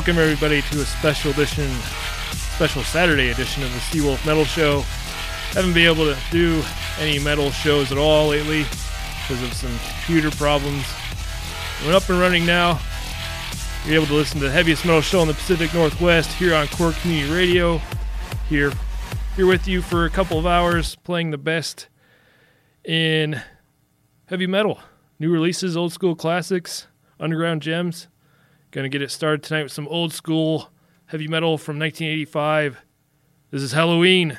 Welcome everybody to a special edition, special Saturday edition of the Steelwolf Metal Show. Haven't been able to do any metal shows at all lately because of some computer problems. We're up and running now. You're able to listen to the heaviest metal show in the Pacific Northwest here on Core Community Radio. Here, here with you for a couple of hours, playing the best in heavy metal, new releases, old school classics, underground gems. Gonna get it started tonight with some old school heavy metal from 1985. This is Halloween.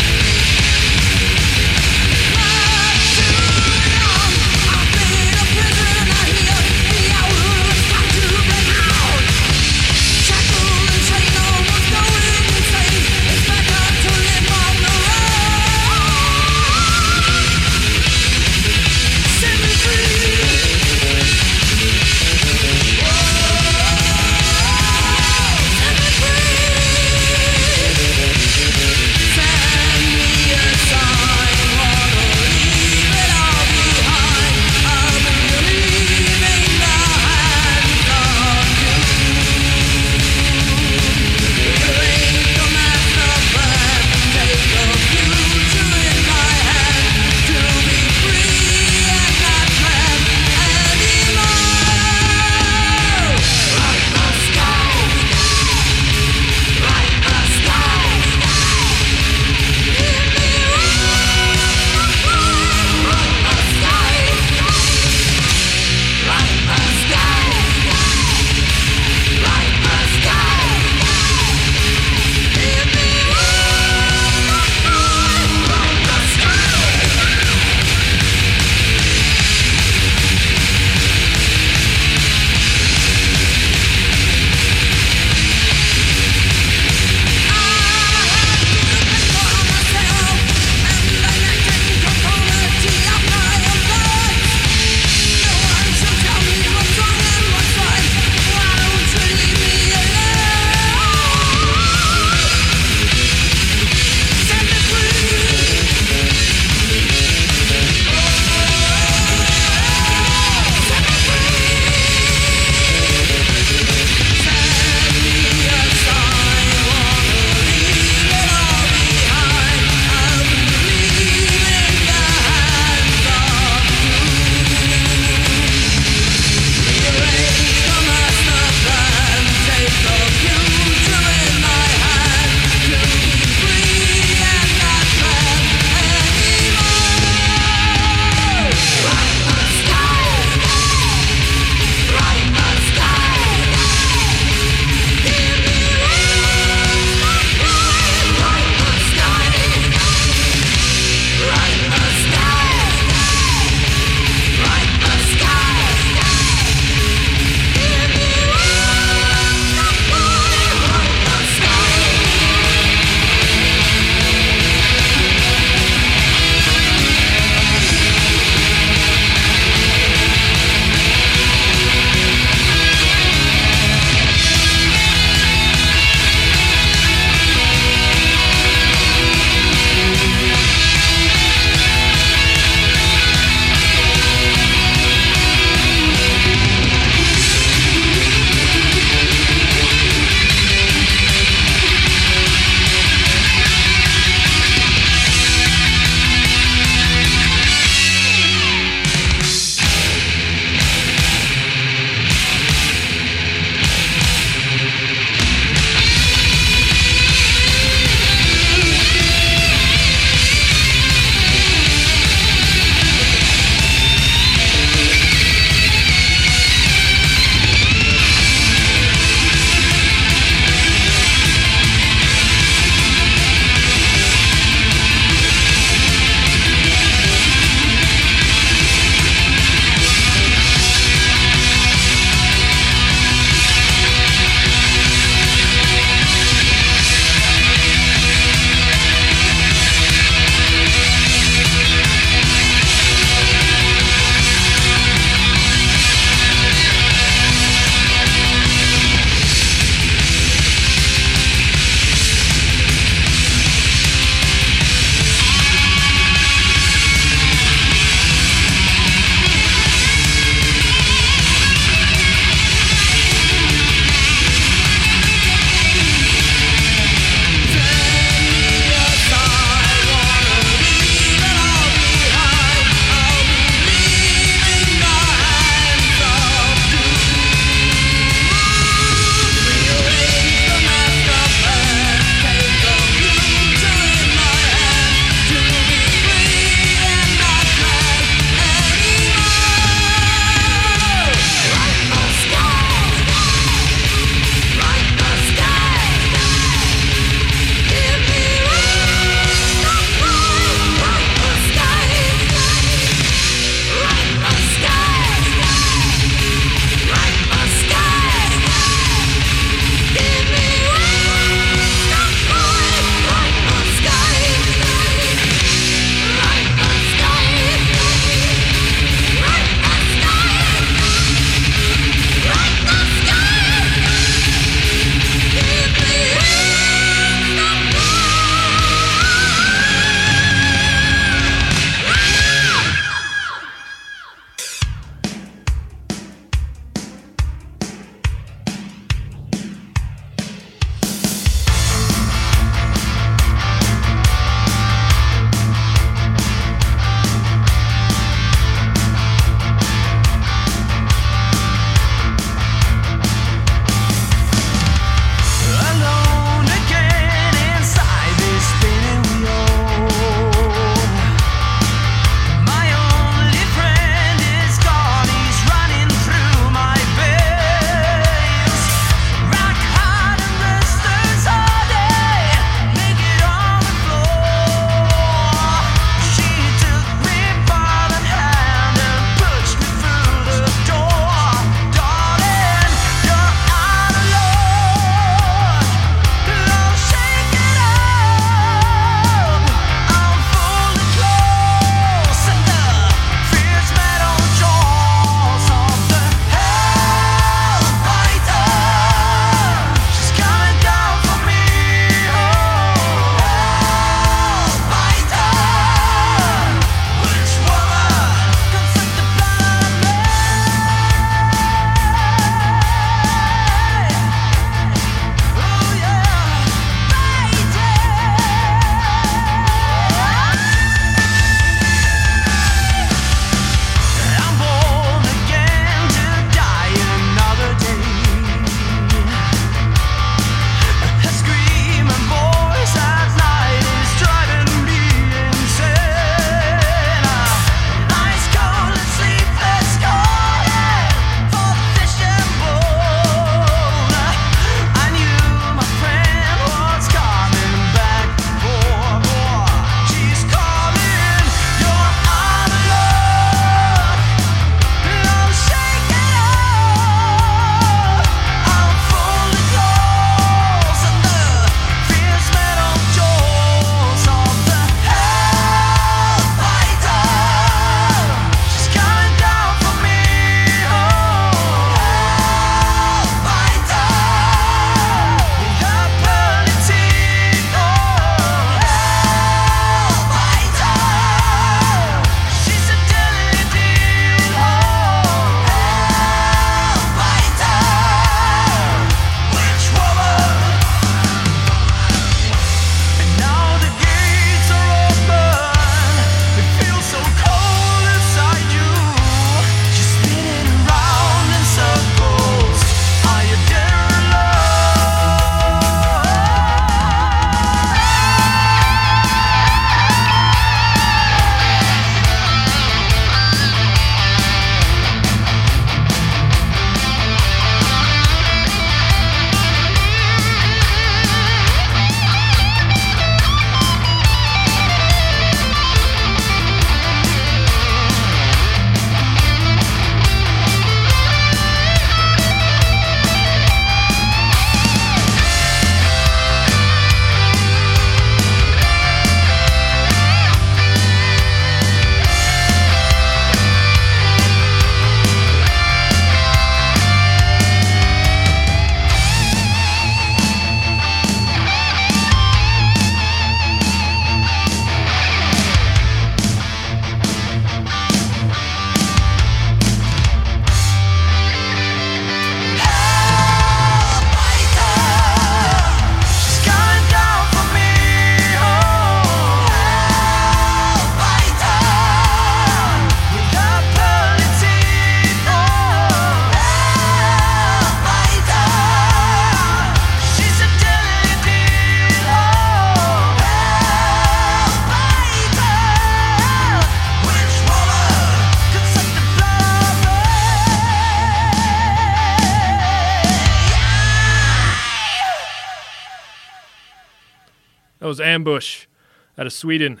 Out of Sweden.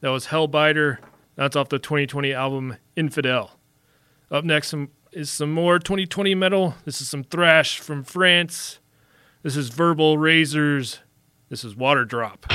That was Hellbiter. That's off the 2020 album Infidel. Up next is some more 2020 metal. This is some thrash from France. This is Verbal Razors. This is Water Drop.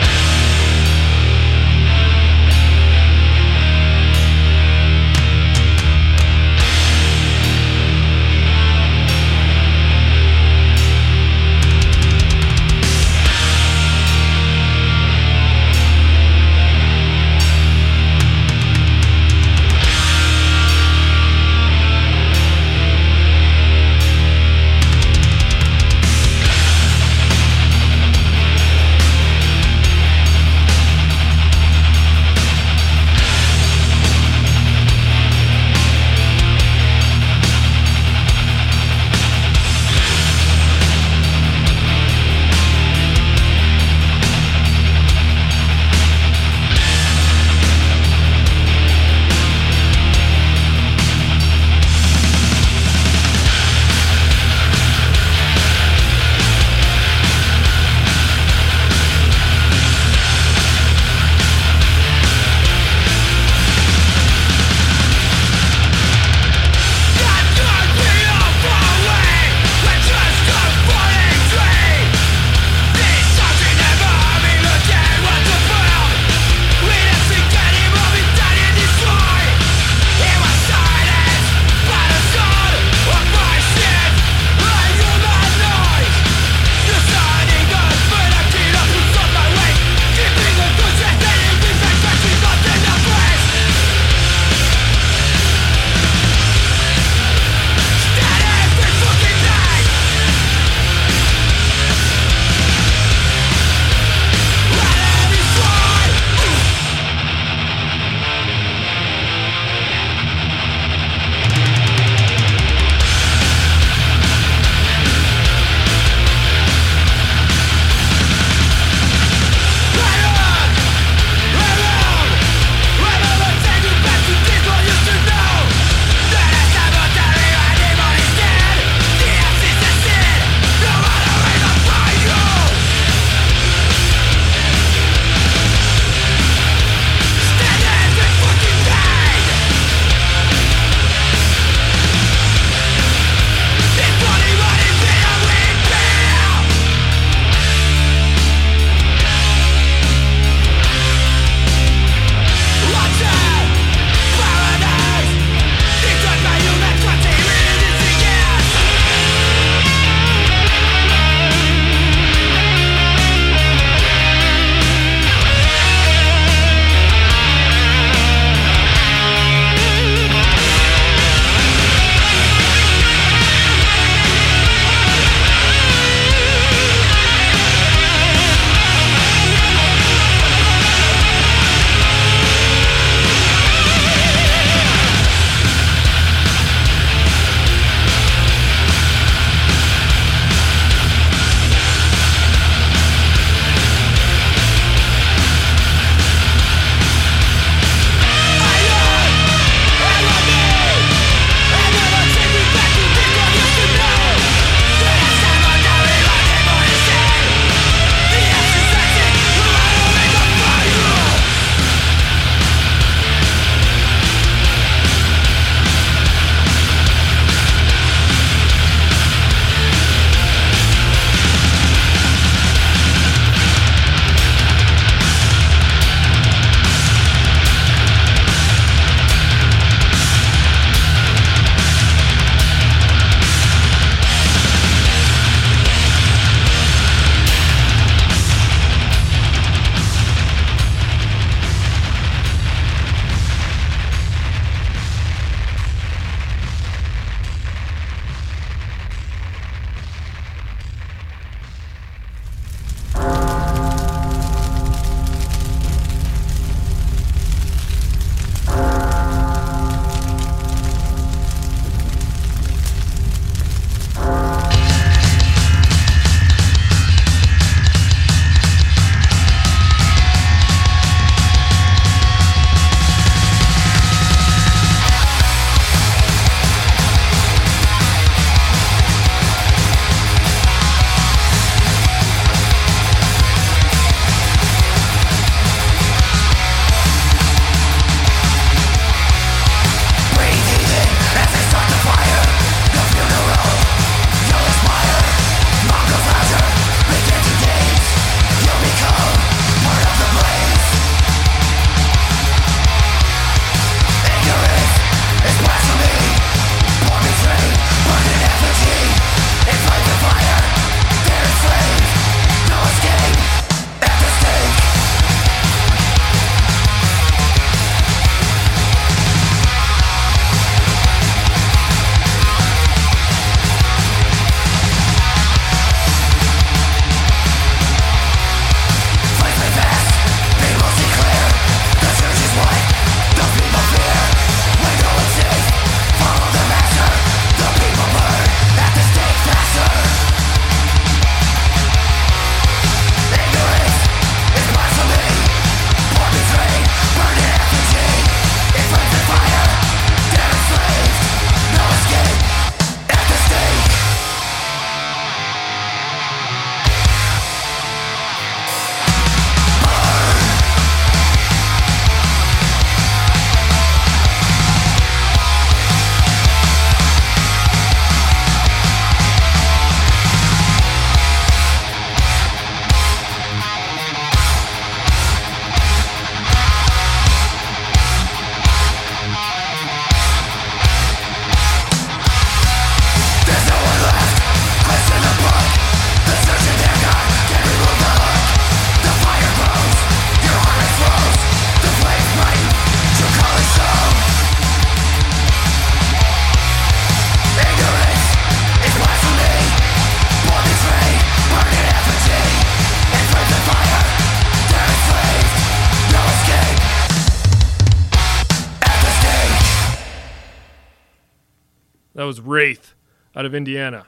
Out of Indiana.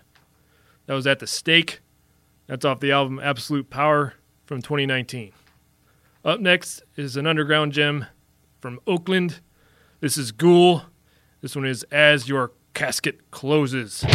That was at the stake. That's off the album Absolute Power from 2019. Up next is an underground gem from Oakland. This is Ghoul. This one is As Your Casket Closes.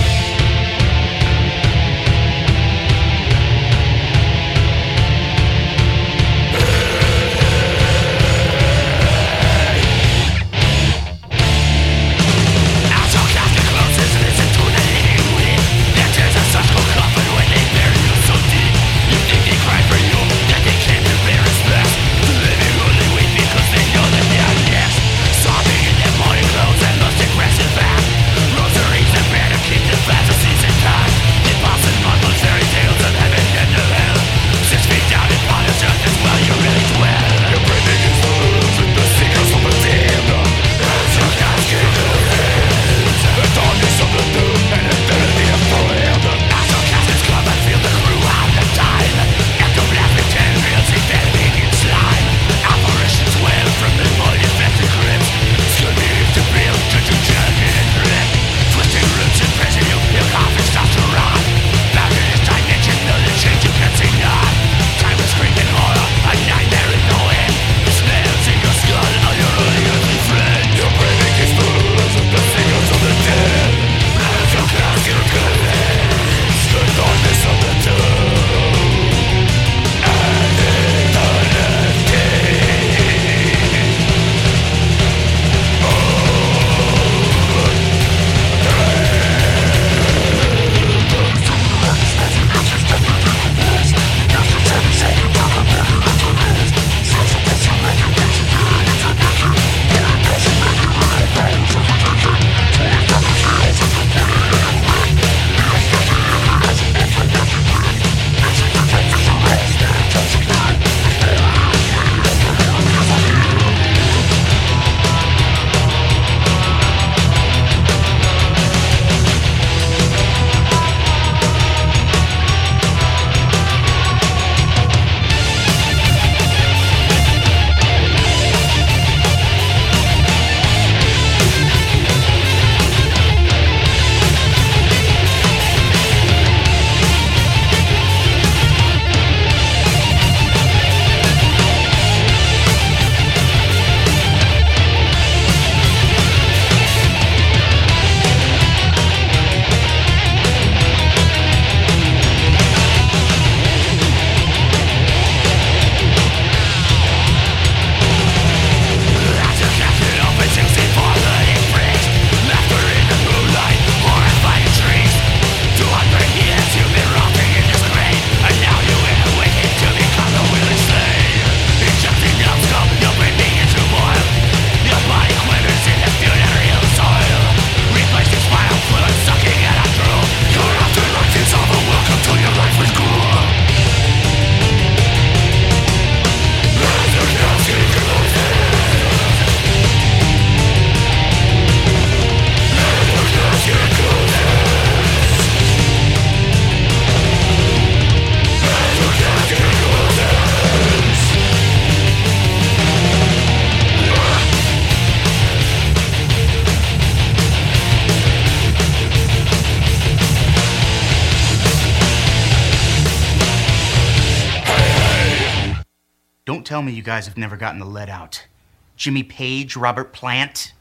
Guys have never gotten the lead out. Jimmy Page, Robert Plant?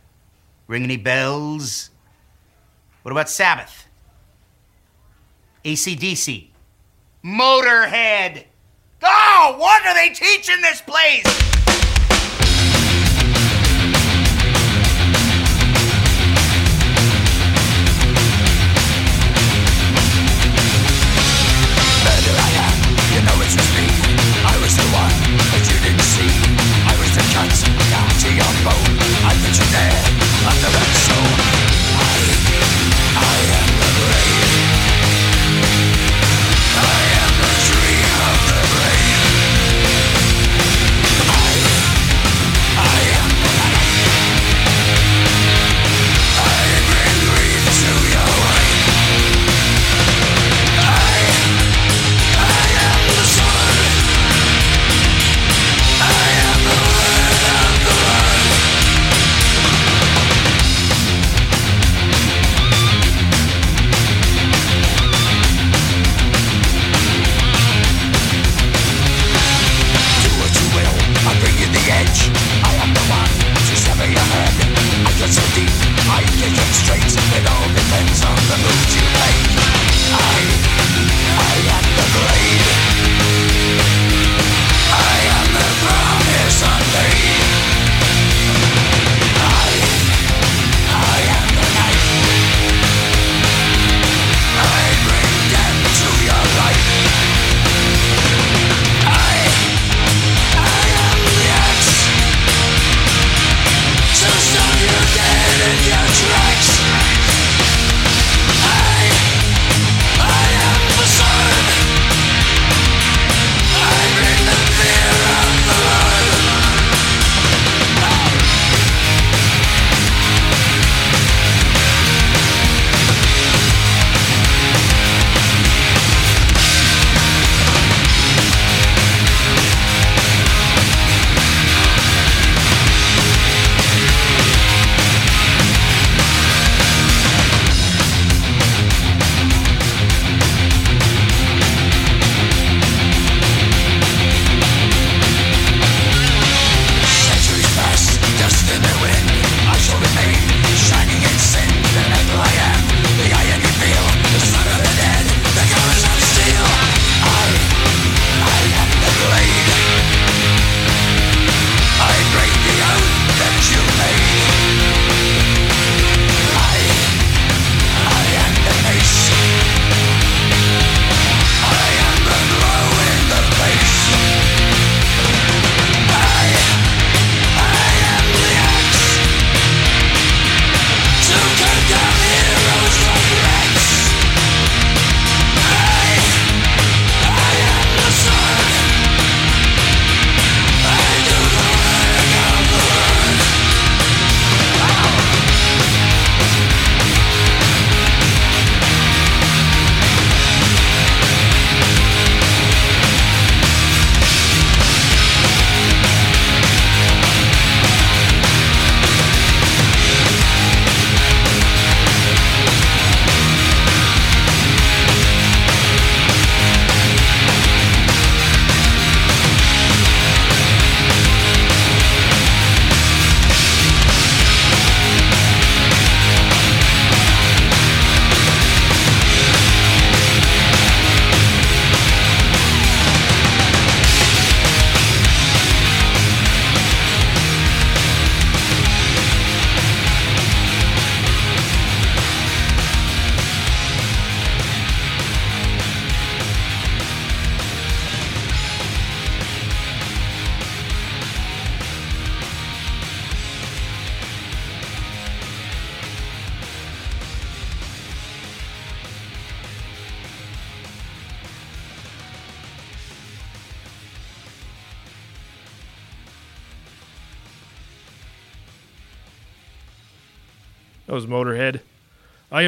Ring any bells? What about Sabbath? ACDC? Motorhead? Oh, what are they teaching this place?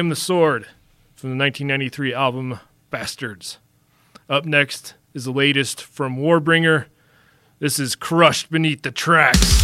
Am the Sword from the 1993 album Bastards. Up next is the latest from Warbringer. This is Crushed Beneath the Tracks.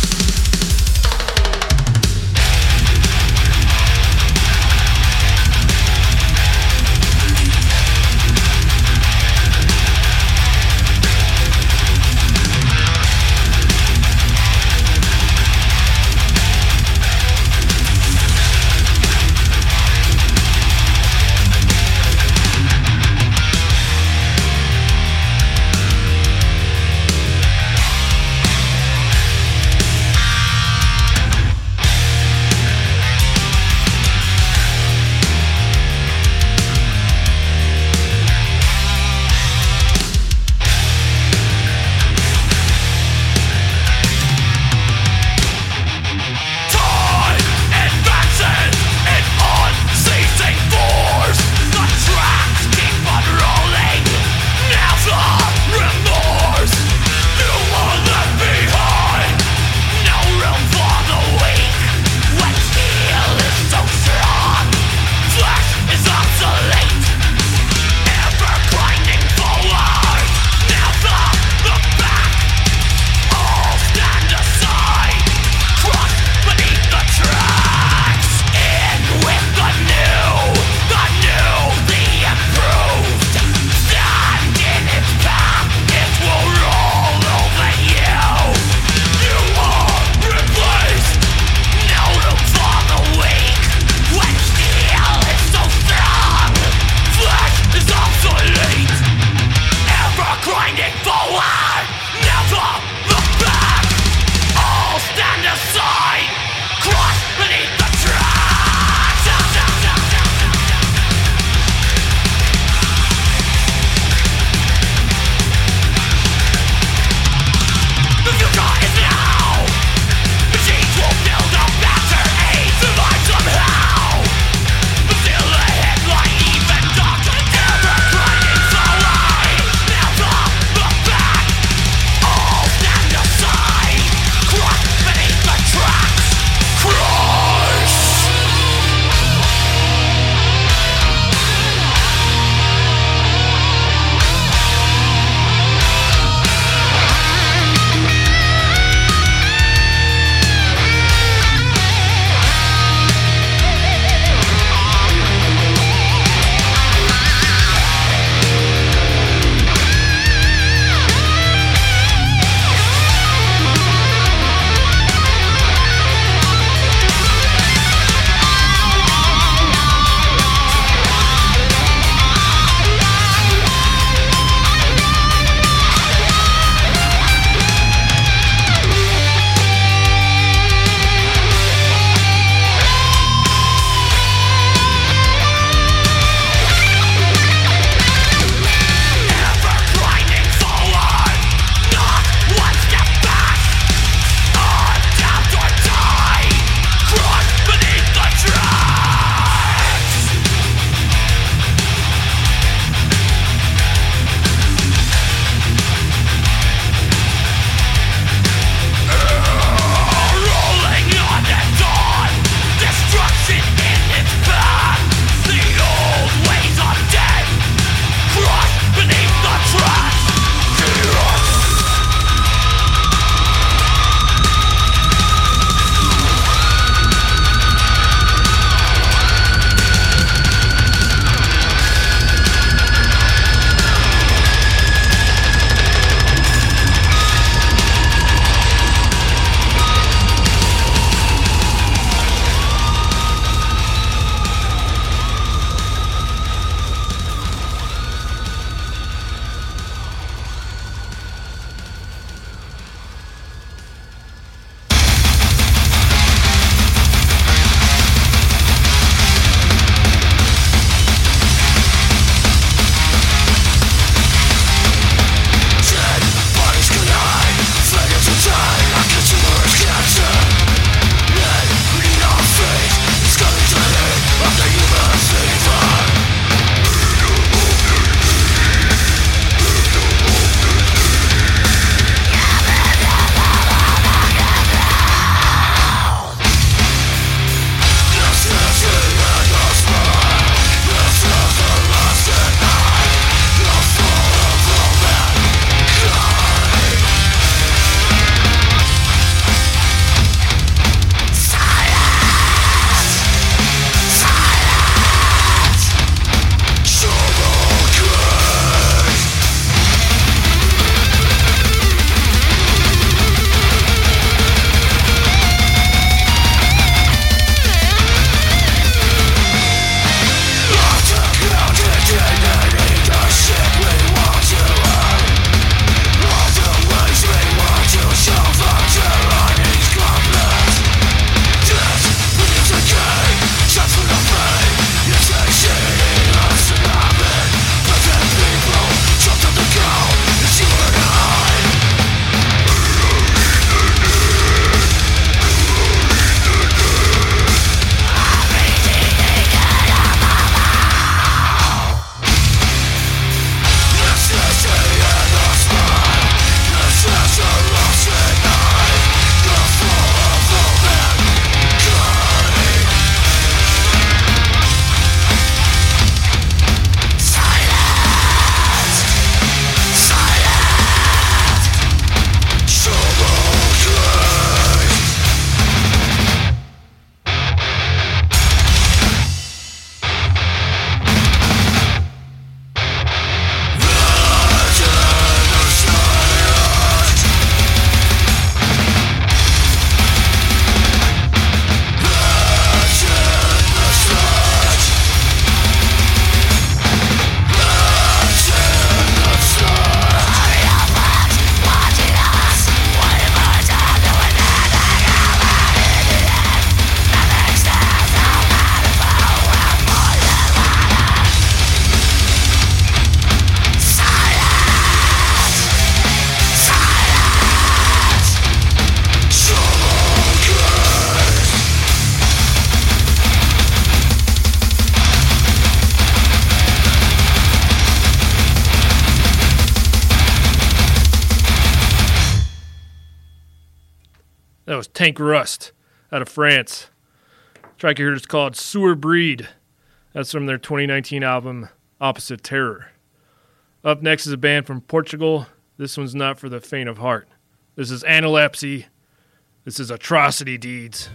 Tank Rust out of France. track you heard is called Sewer Breed. That's from their 2019 album Opposite Terror. Up next is a band from Portugal. This one's not for the faint of heart. This is Analepsy. This is Atrocity Deeds.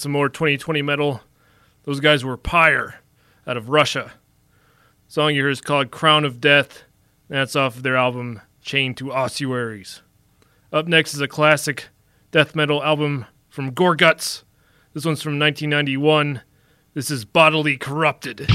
Some more 2020 metal. Those guys were Pyre out of Russia. The song you hear is called Crown of Death. That's off of their album Chained to Ossuaries. Up next is a classic death metal album from Gorguts. This one's from 1991. This is Bodily Corrupted.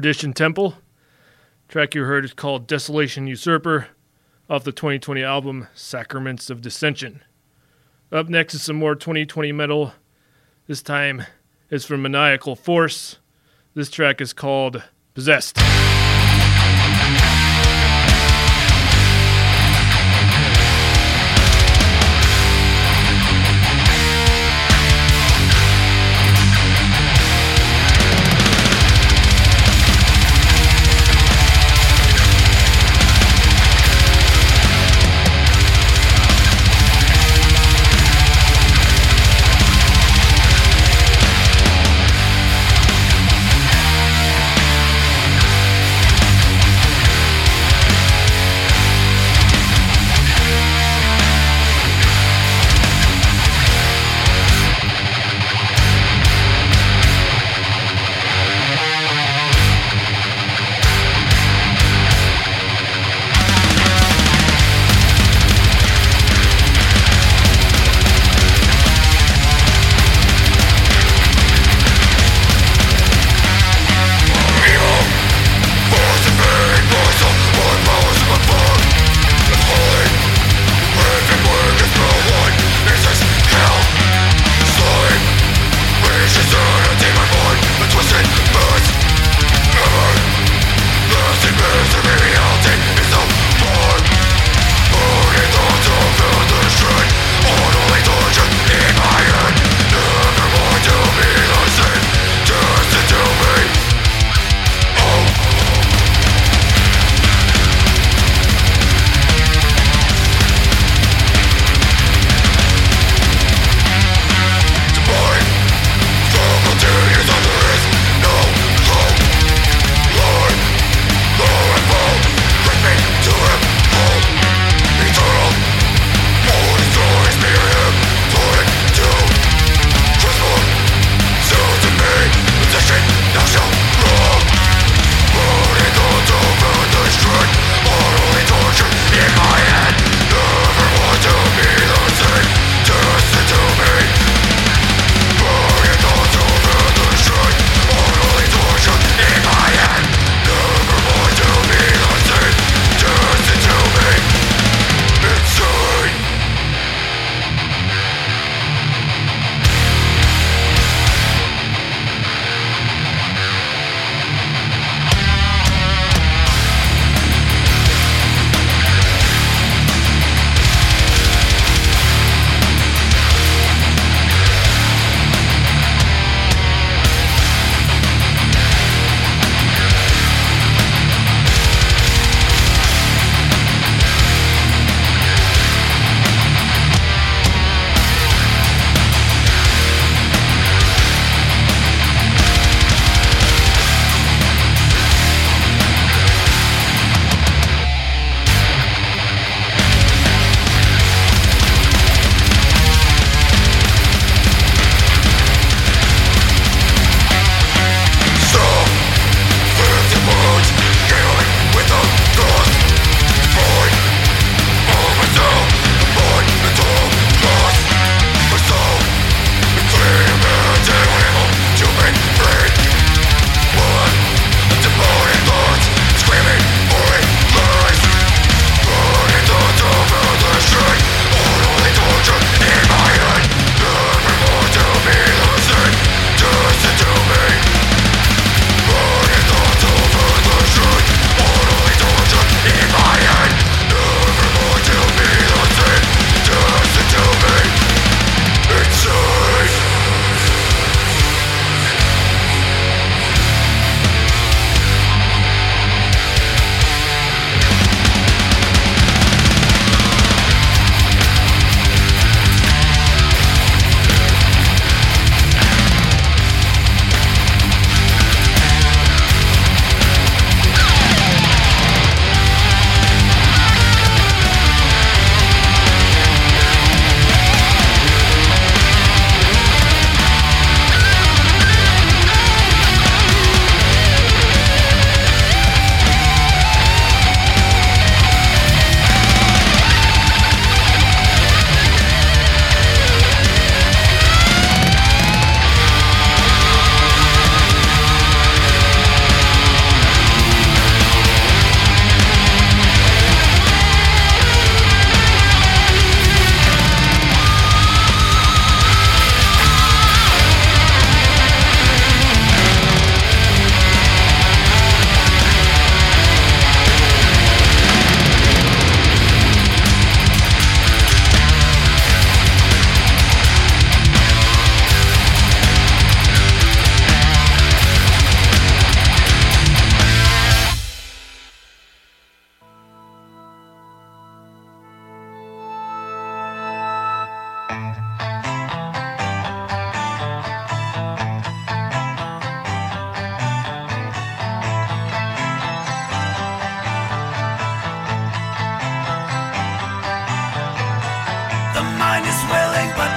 Perdition Temple. track you heard is called Desolation Usurper off the 2020 album Sacraments of Dissension. Up next is some more 2020 metal. This time it's from Maniacal Force. This track is called Possessed.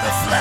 the floor.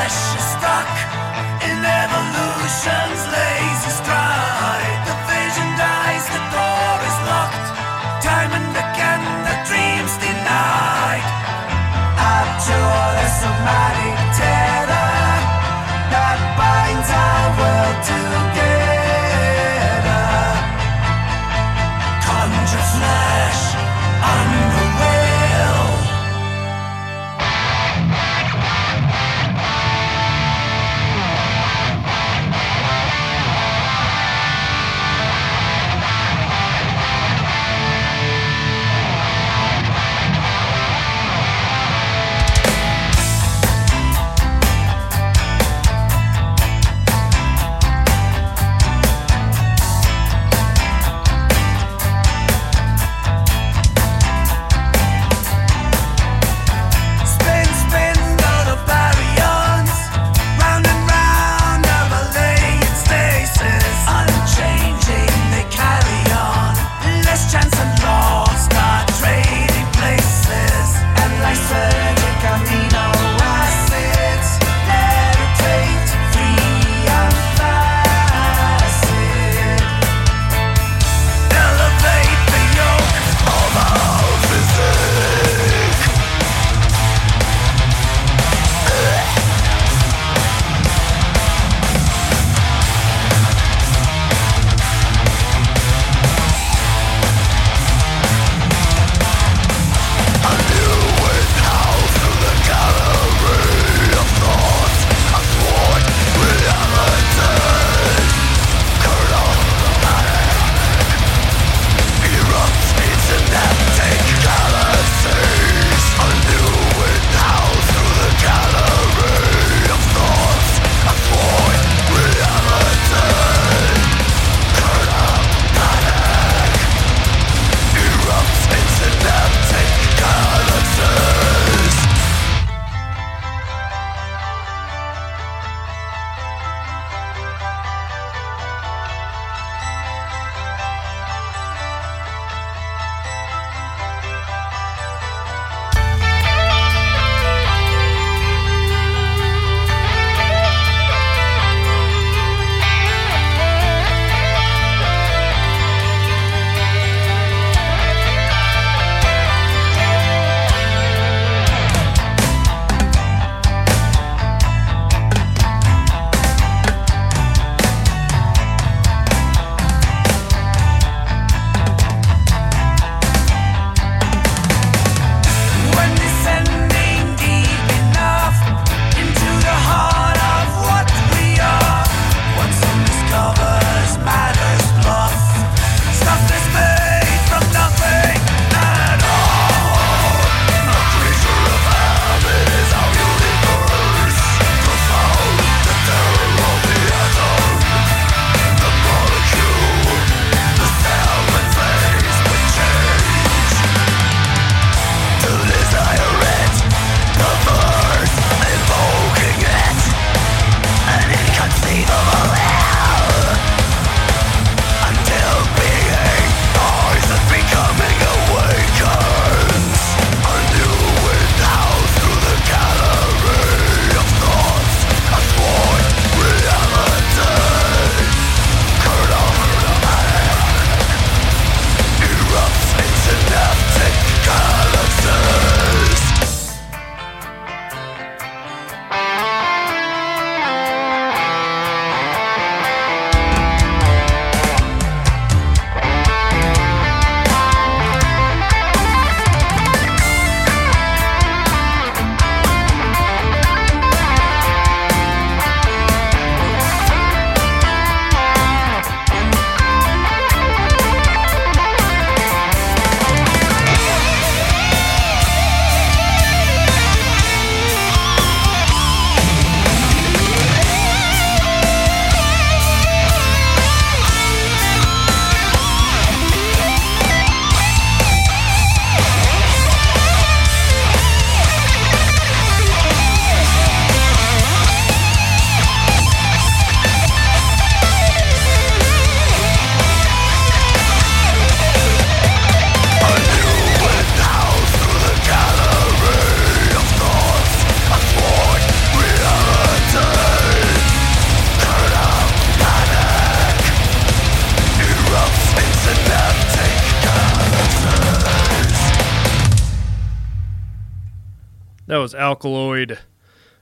Alkaloid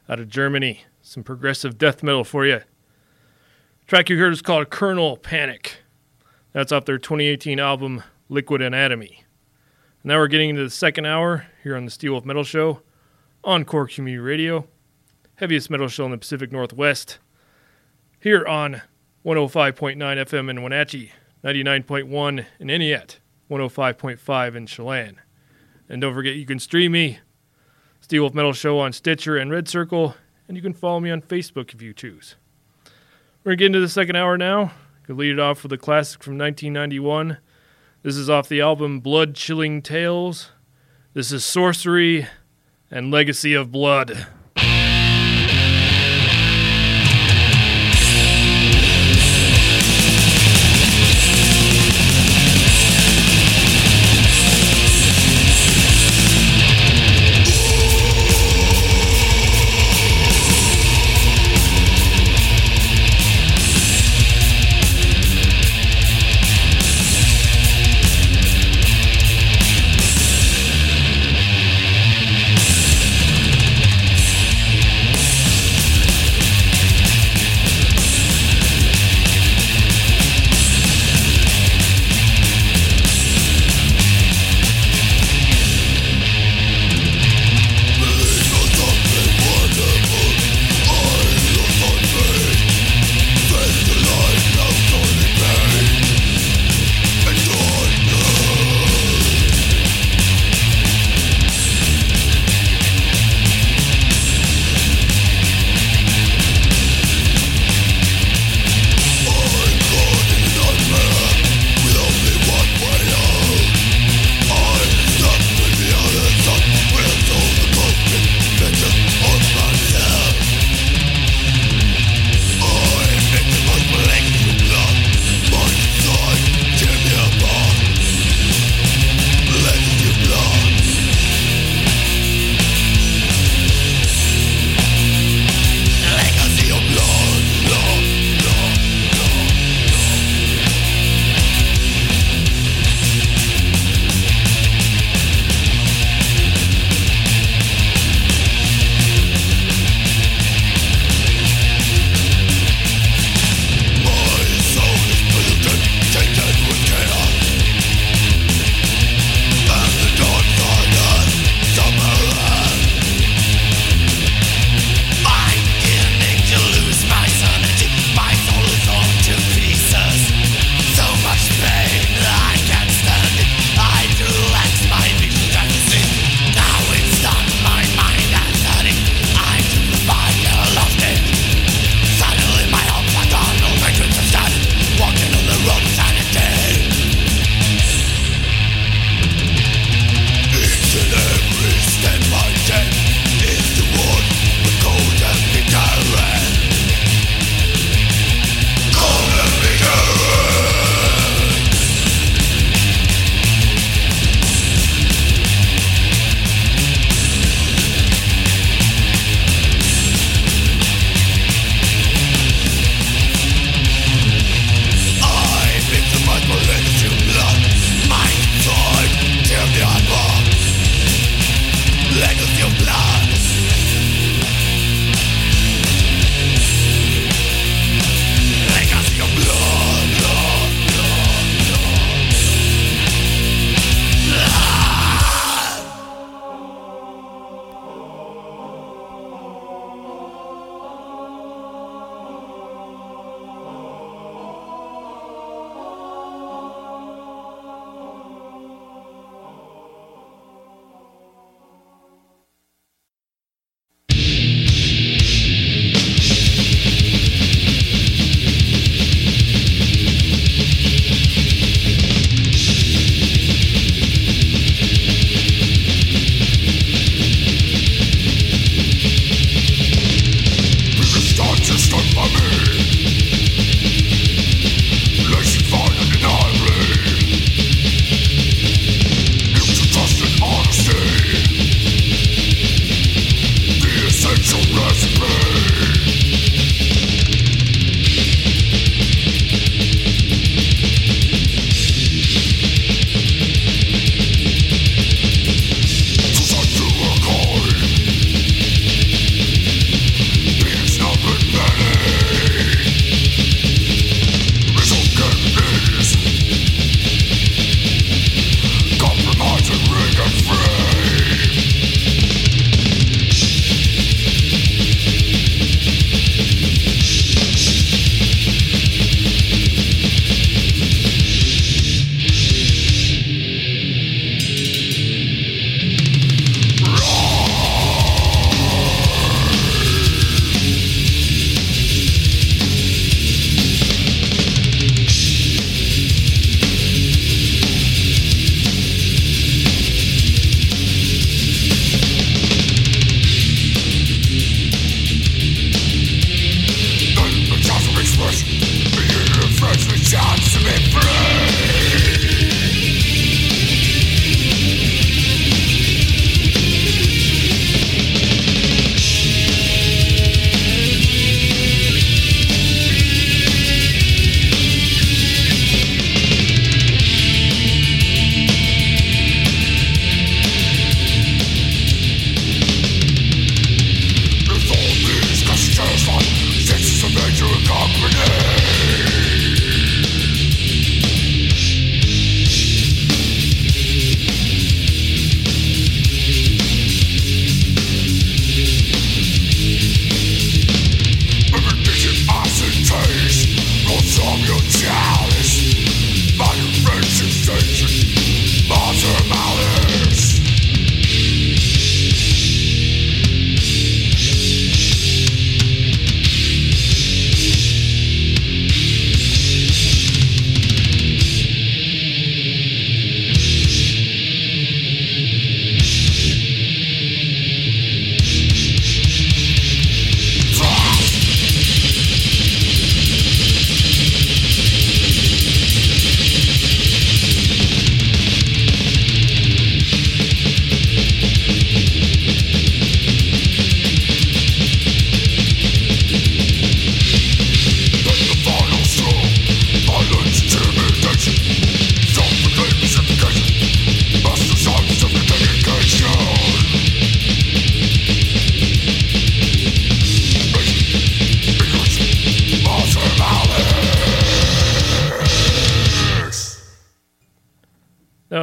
out of Germany. Some progressive death metal for you. Track you heard is called Kernel Panic. That's off their 2018 album Liquid Anatomy. Now we're getting into the second hour here on the Steelwolf Metal Show on Core Community Radio, heaviest metal show in the Pacific Northwest. Here on 105.9 FM in Wenatchee, 99.1 in Entiat, 105.5 in Chelan. And don't forget, you can stream me, Steelwolf Metal Show, on Stitcher and Red Circle, and you can follow me on Facebook if you choose. We're going to get into the second hour now. Could lead it off with a classic from 1991. This is off the album Blood Chilling Tales. This is Sorcery and Legacy of Blood.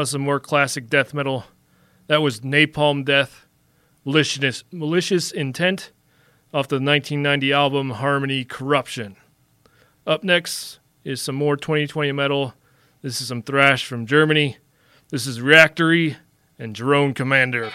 Some more classic death metal. That was Napalm Death, Malicious, Malicious Intent, off the 1990 album Harmony Corruption. Up next is some more 2020 metal. This is some thrash from Germany. This is Reactory and Drone Commander.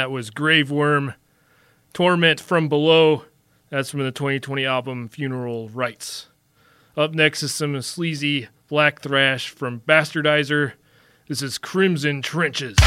That was Graveworm. Torment from Below. That's from the 2020 album Funeral Rites. Up next is some sleazy black thrash from Bastardizer. This is Crimson Trenches.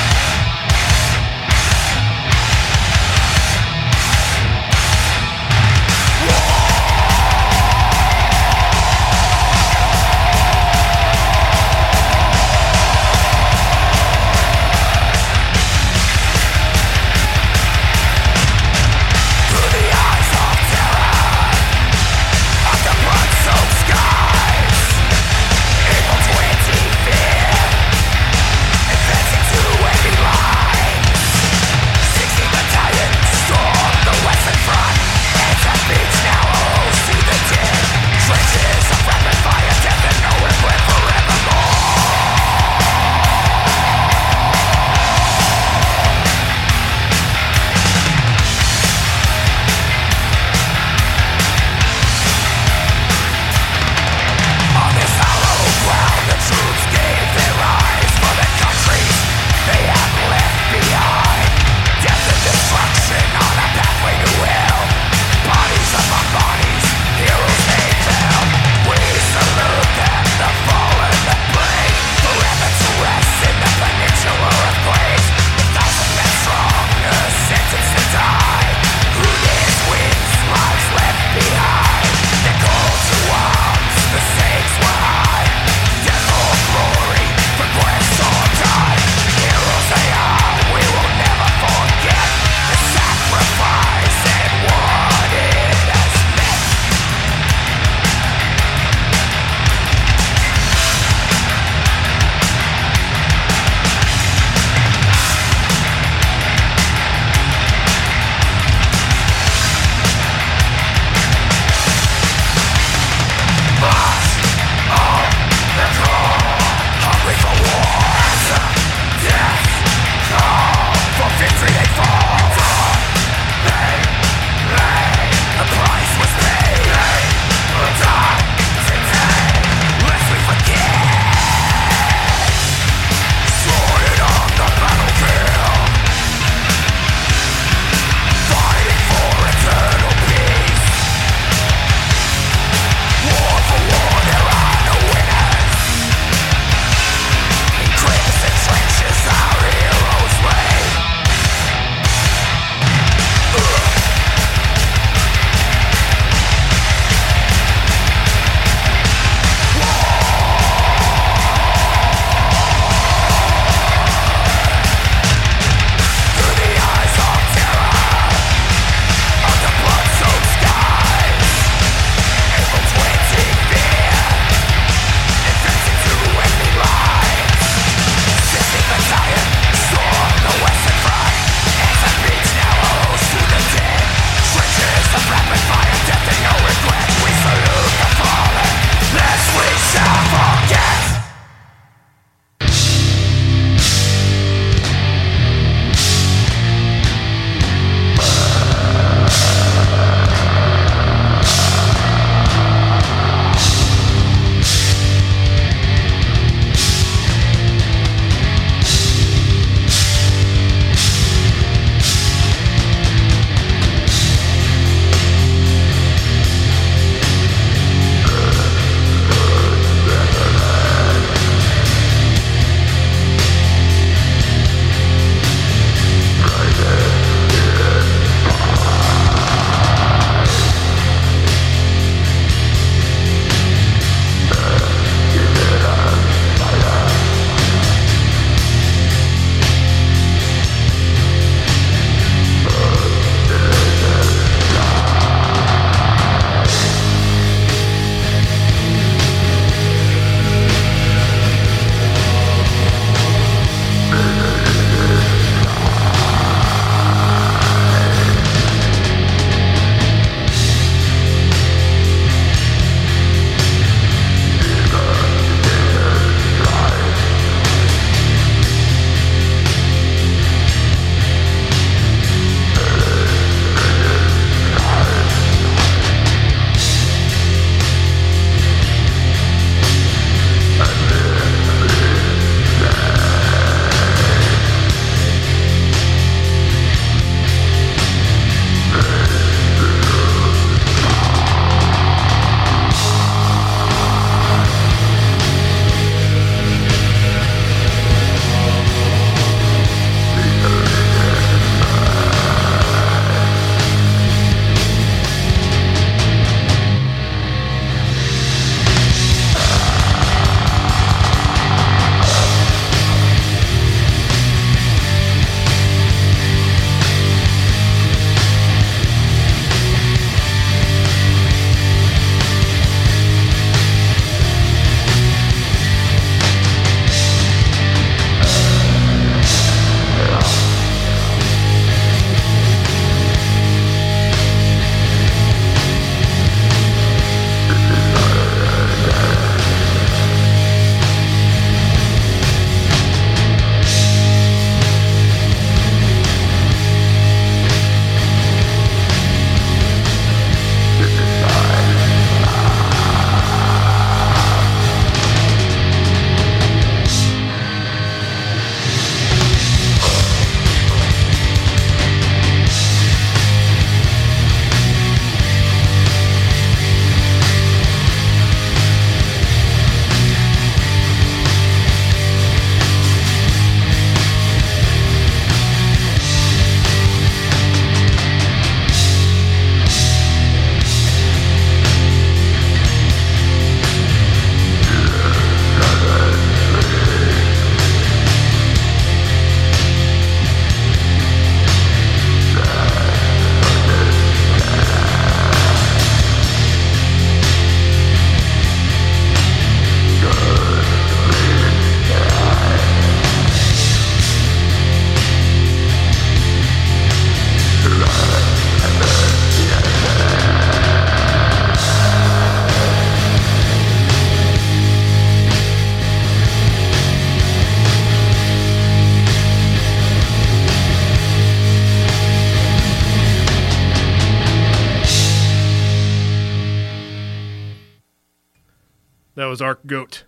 Goat.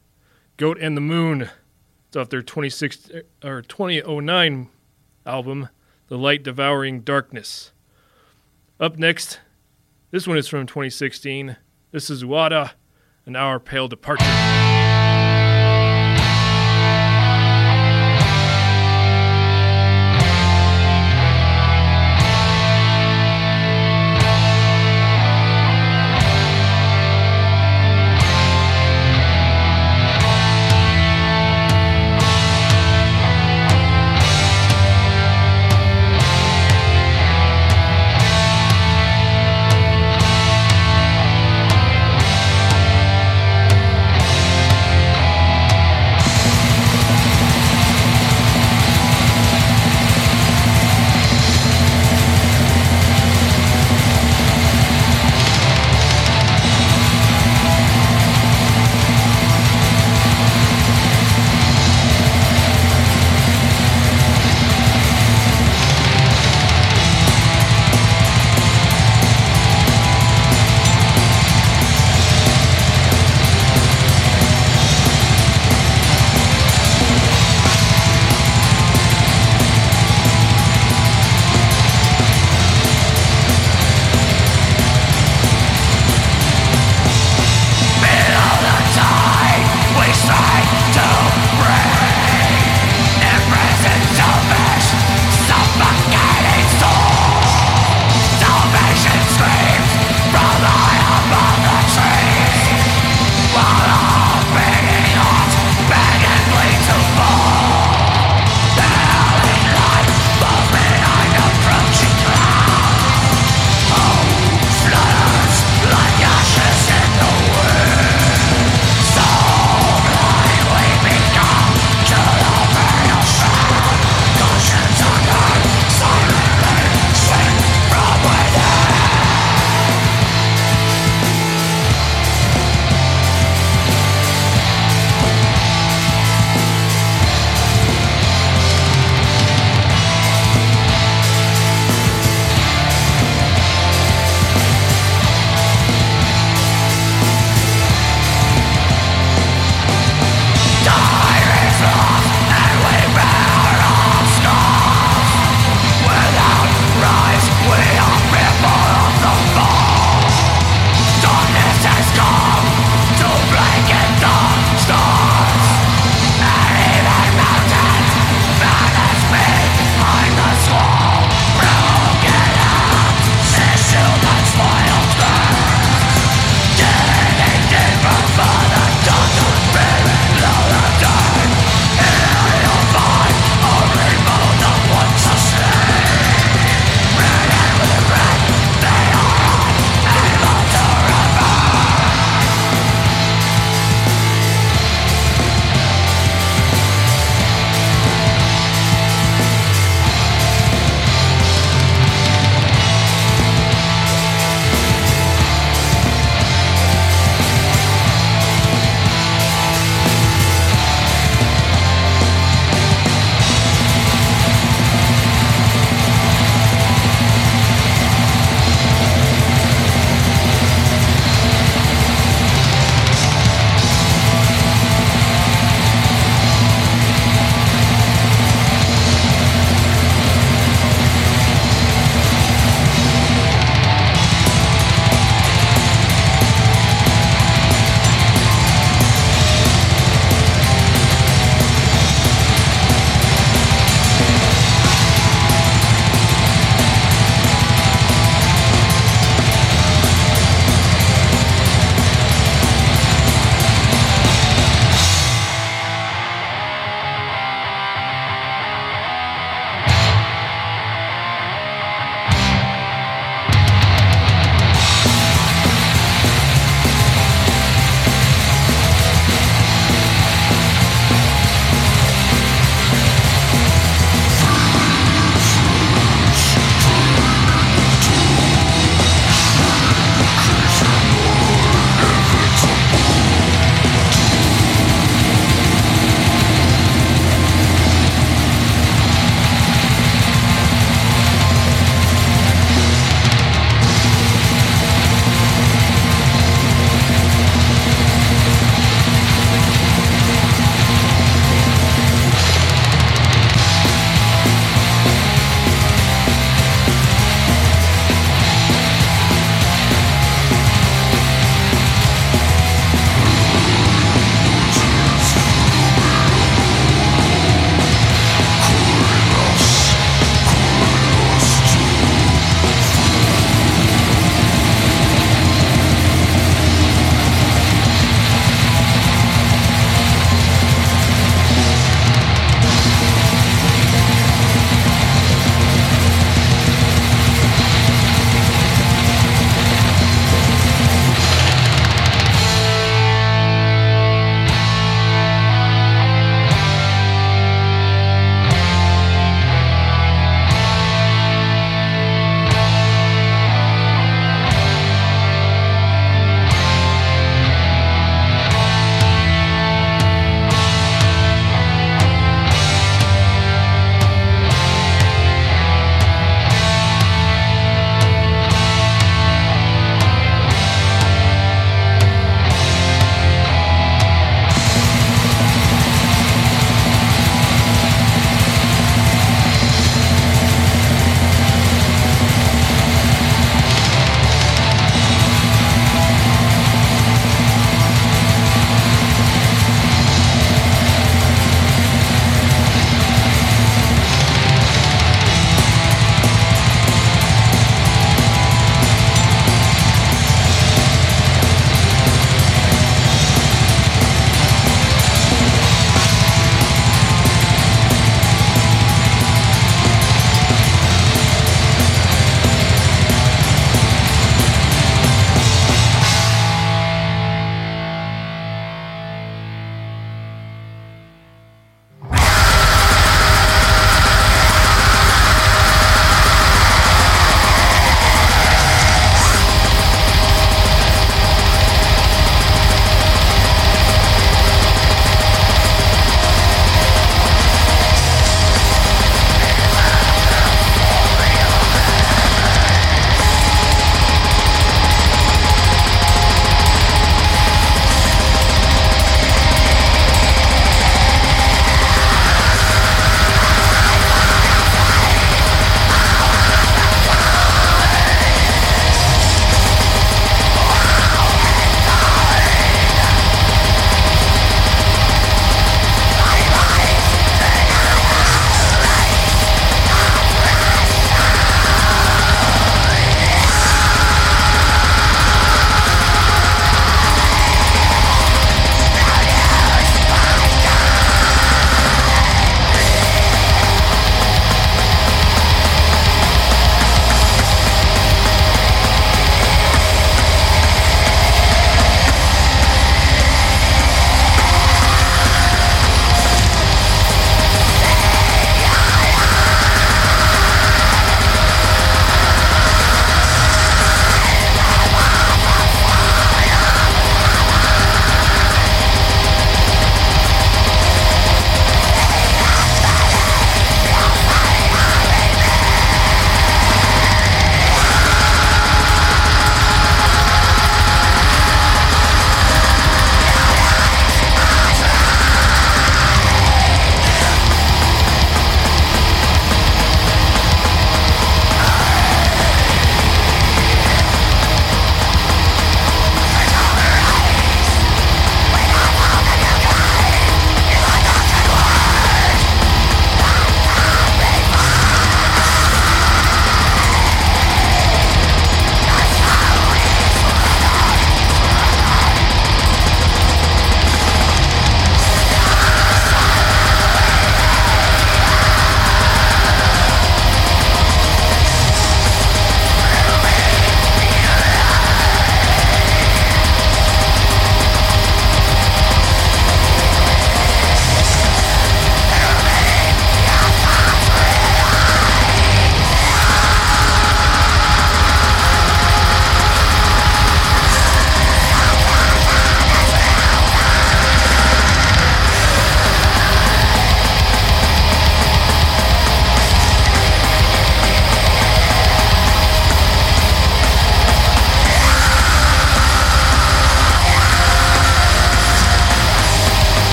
Goat and the Moon. It's off their 26 or 2009 album, The Light Devouring Darkness. Up next, this one is from 2016. This is Wada, an hour pale departure.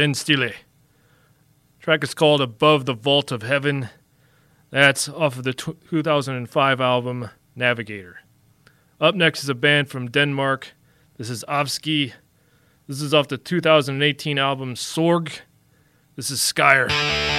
That was In Stille. Track is called Above the Vault of Heaven. That's off of the 2005 album Navigator. Up next is a band from Denmark. This is Afsky. This is off the 2018 album Sorg. This is Skyer.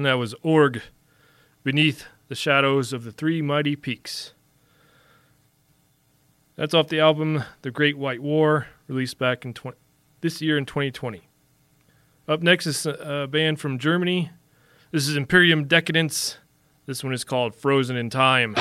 And that was Org, Beneath the Shadows of the Three Mighty Peaks. That's off the album The Great White War, released back in 20, this year in 2020. Up next is uh, a band from Germany. This is Imperium Dekadenz. This one is called Frozen in Time.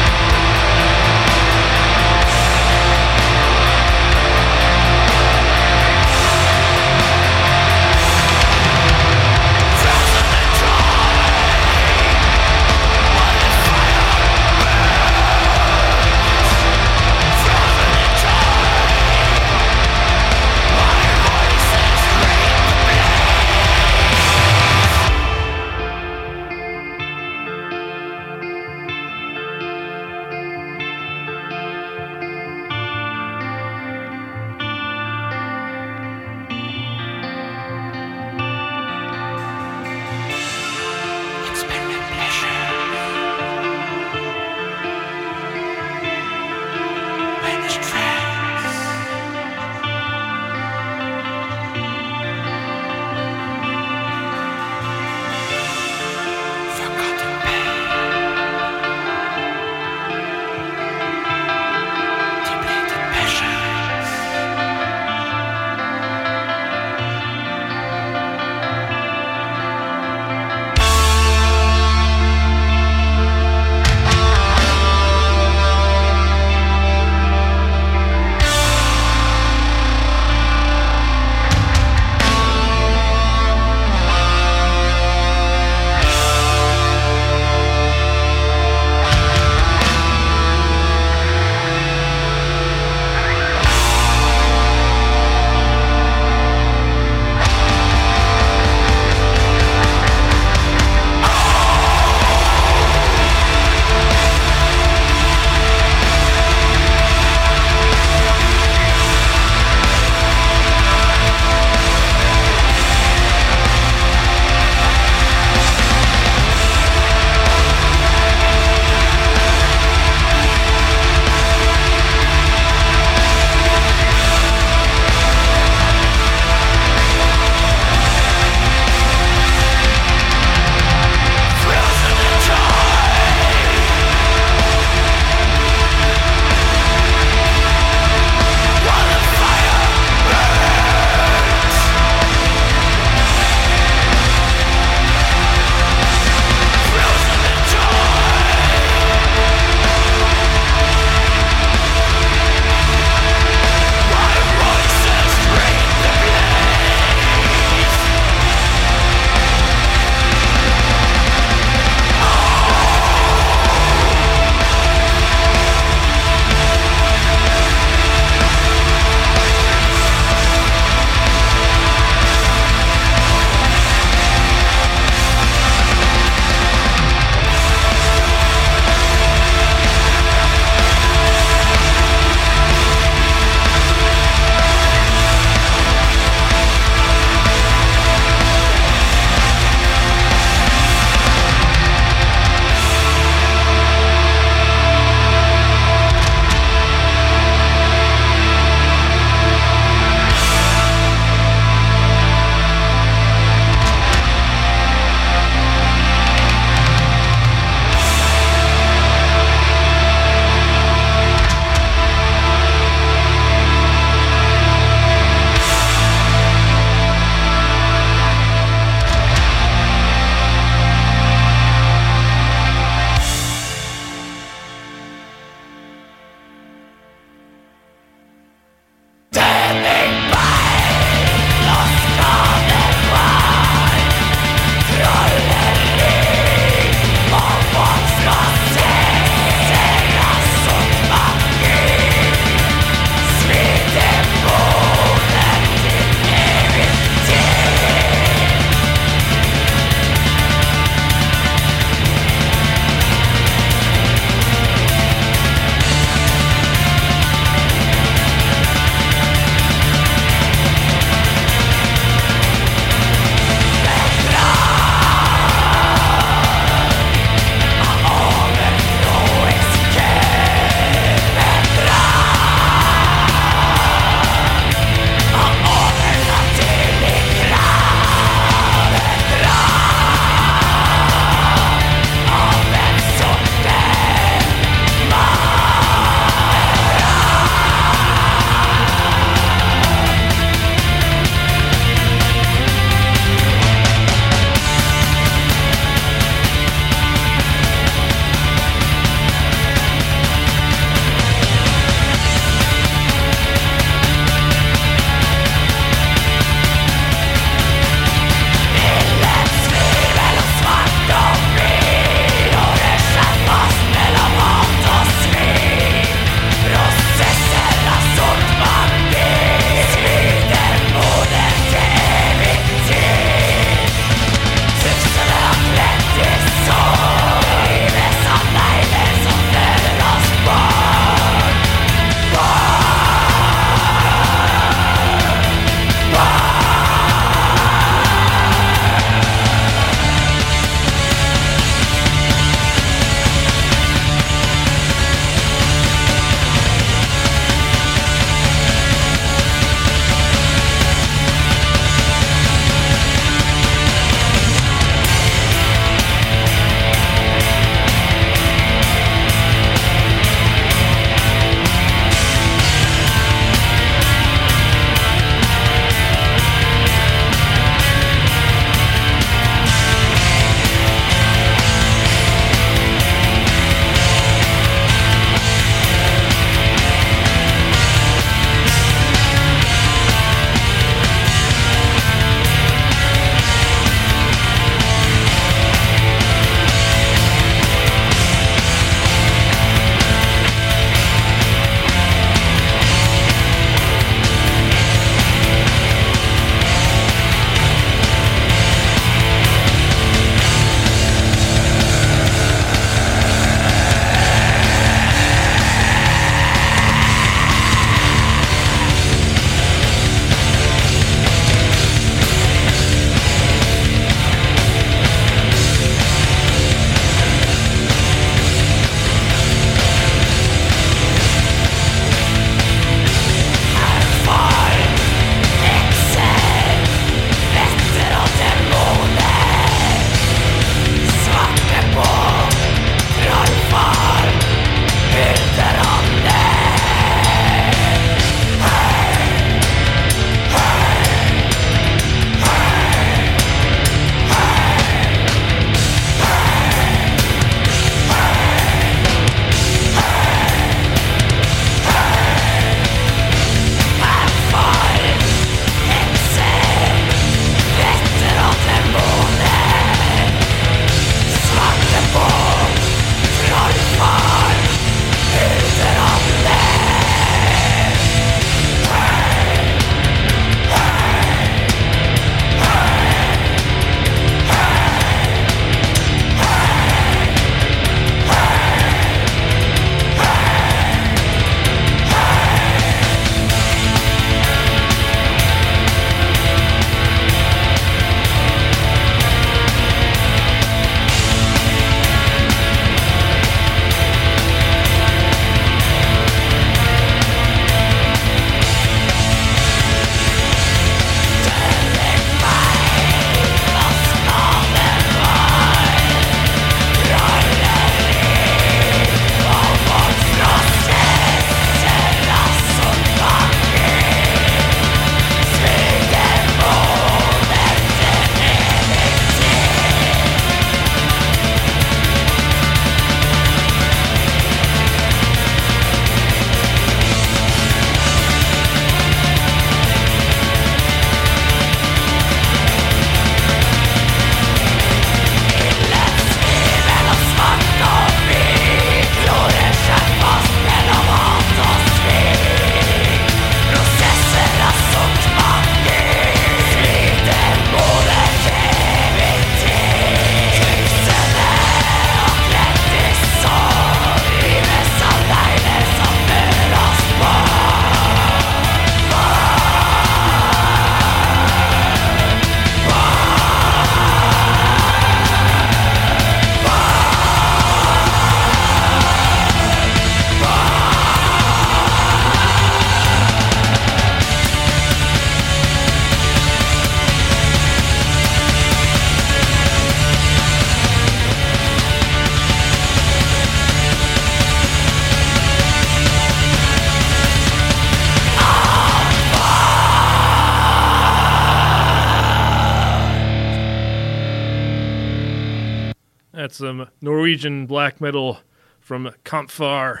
Norwegian black metal from Kampfar.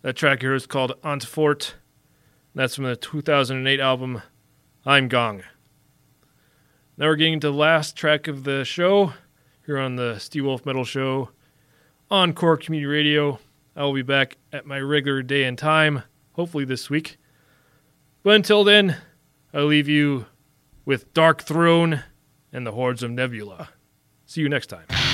That track here is called Antvort. That's from the 2008 album Heimgang. Now we're getting to the last track of the show here on the Steelwolf Metal Show on Core Community Radio. I will be back at my regular day and time, hopefully this week. But until then, I leave you with Darkthrone and the Hordes of Nebula. See you next time.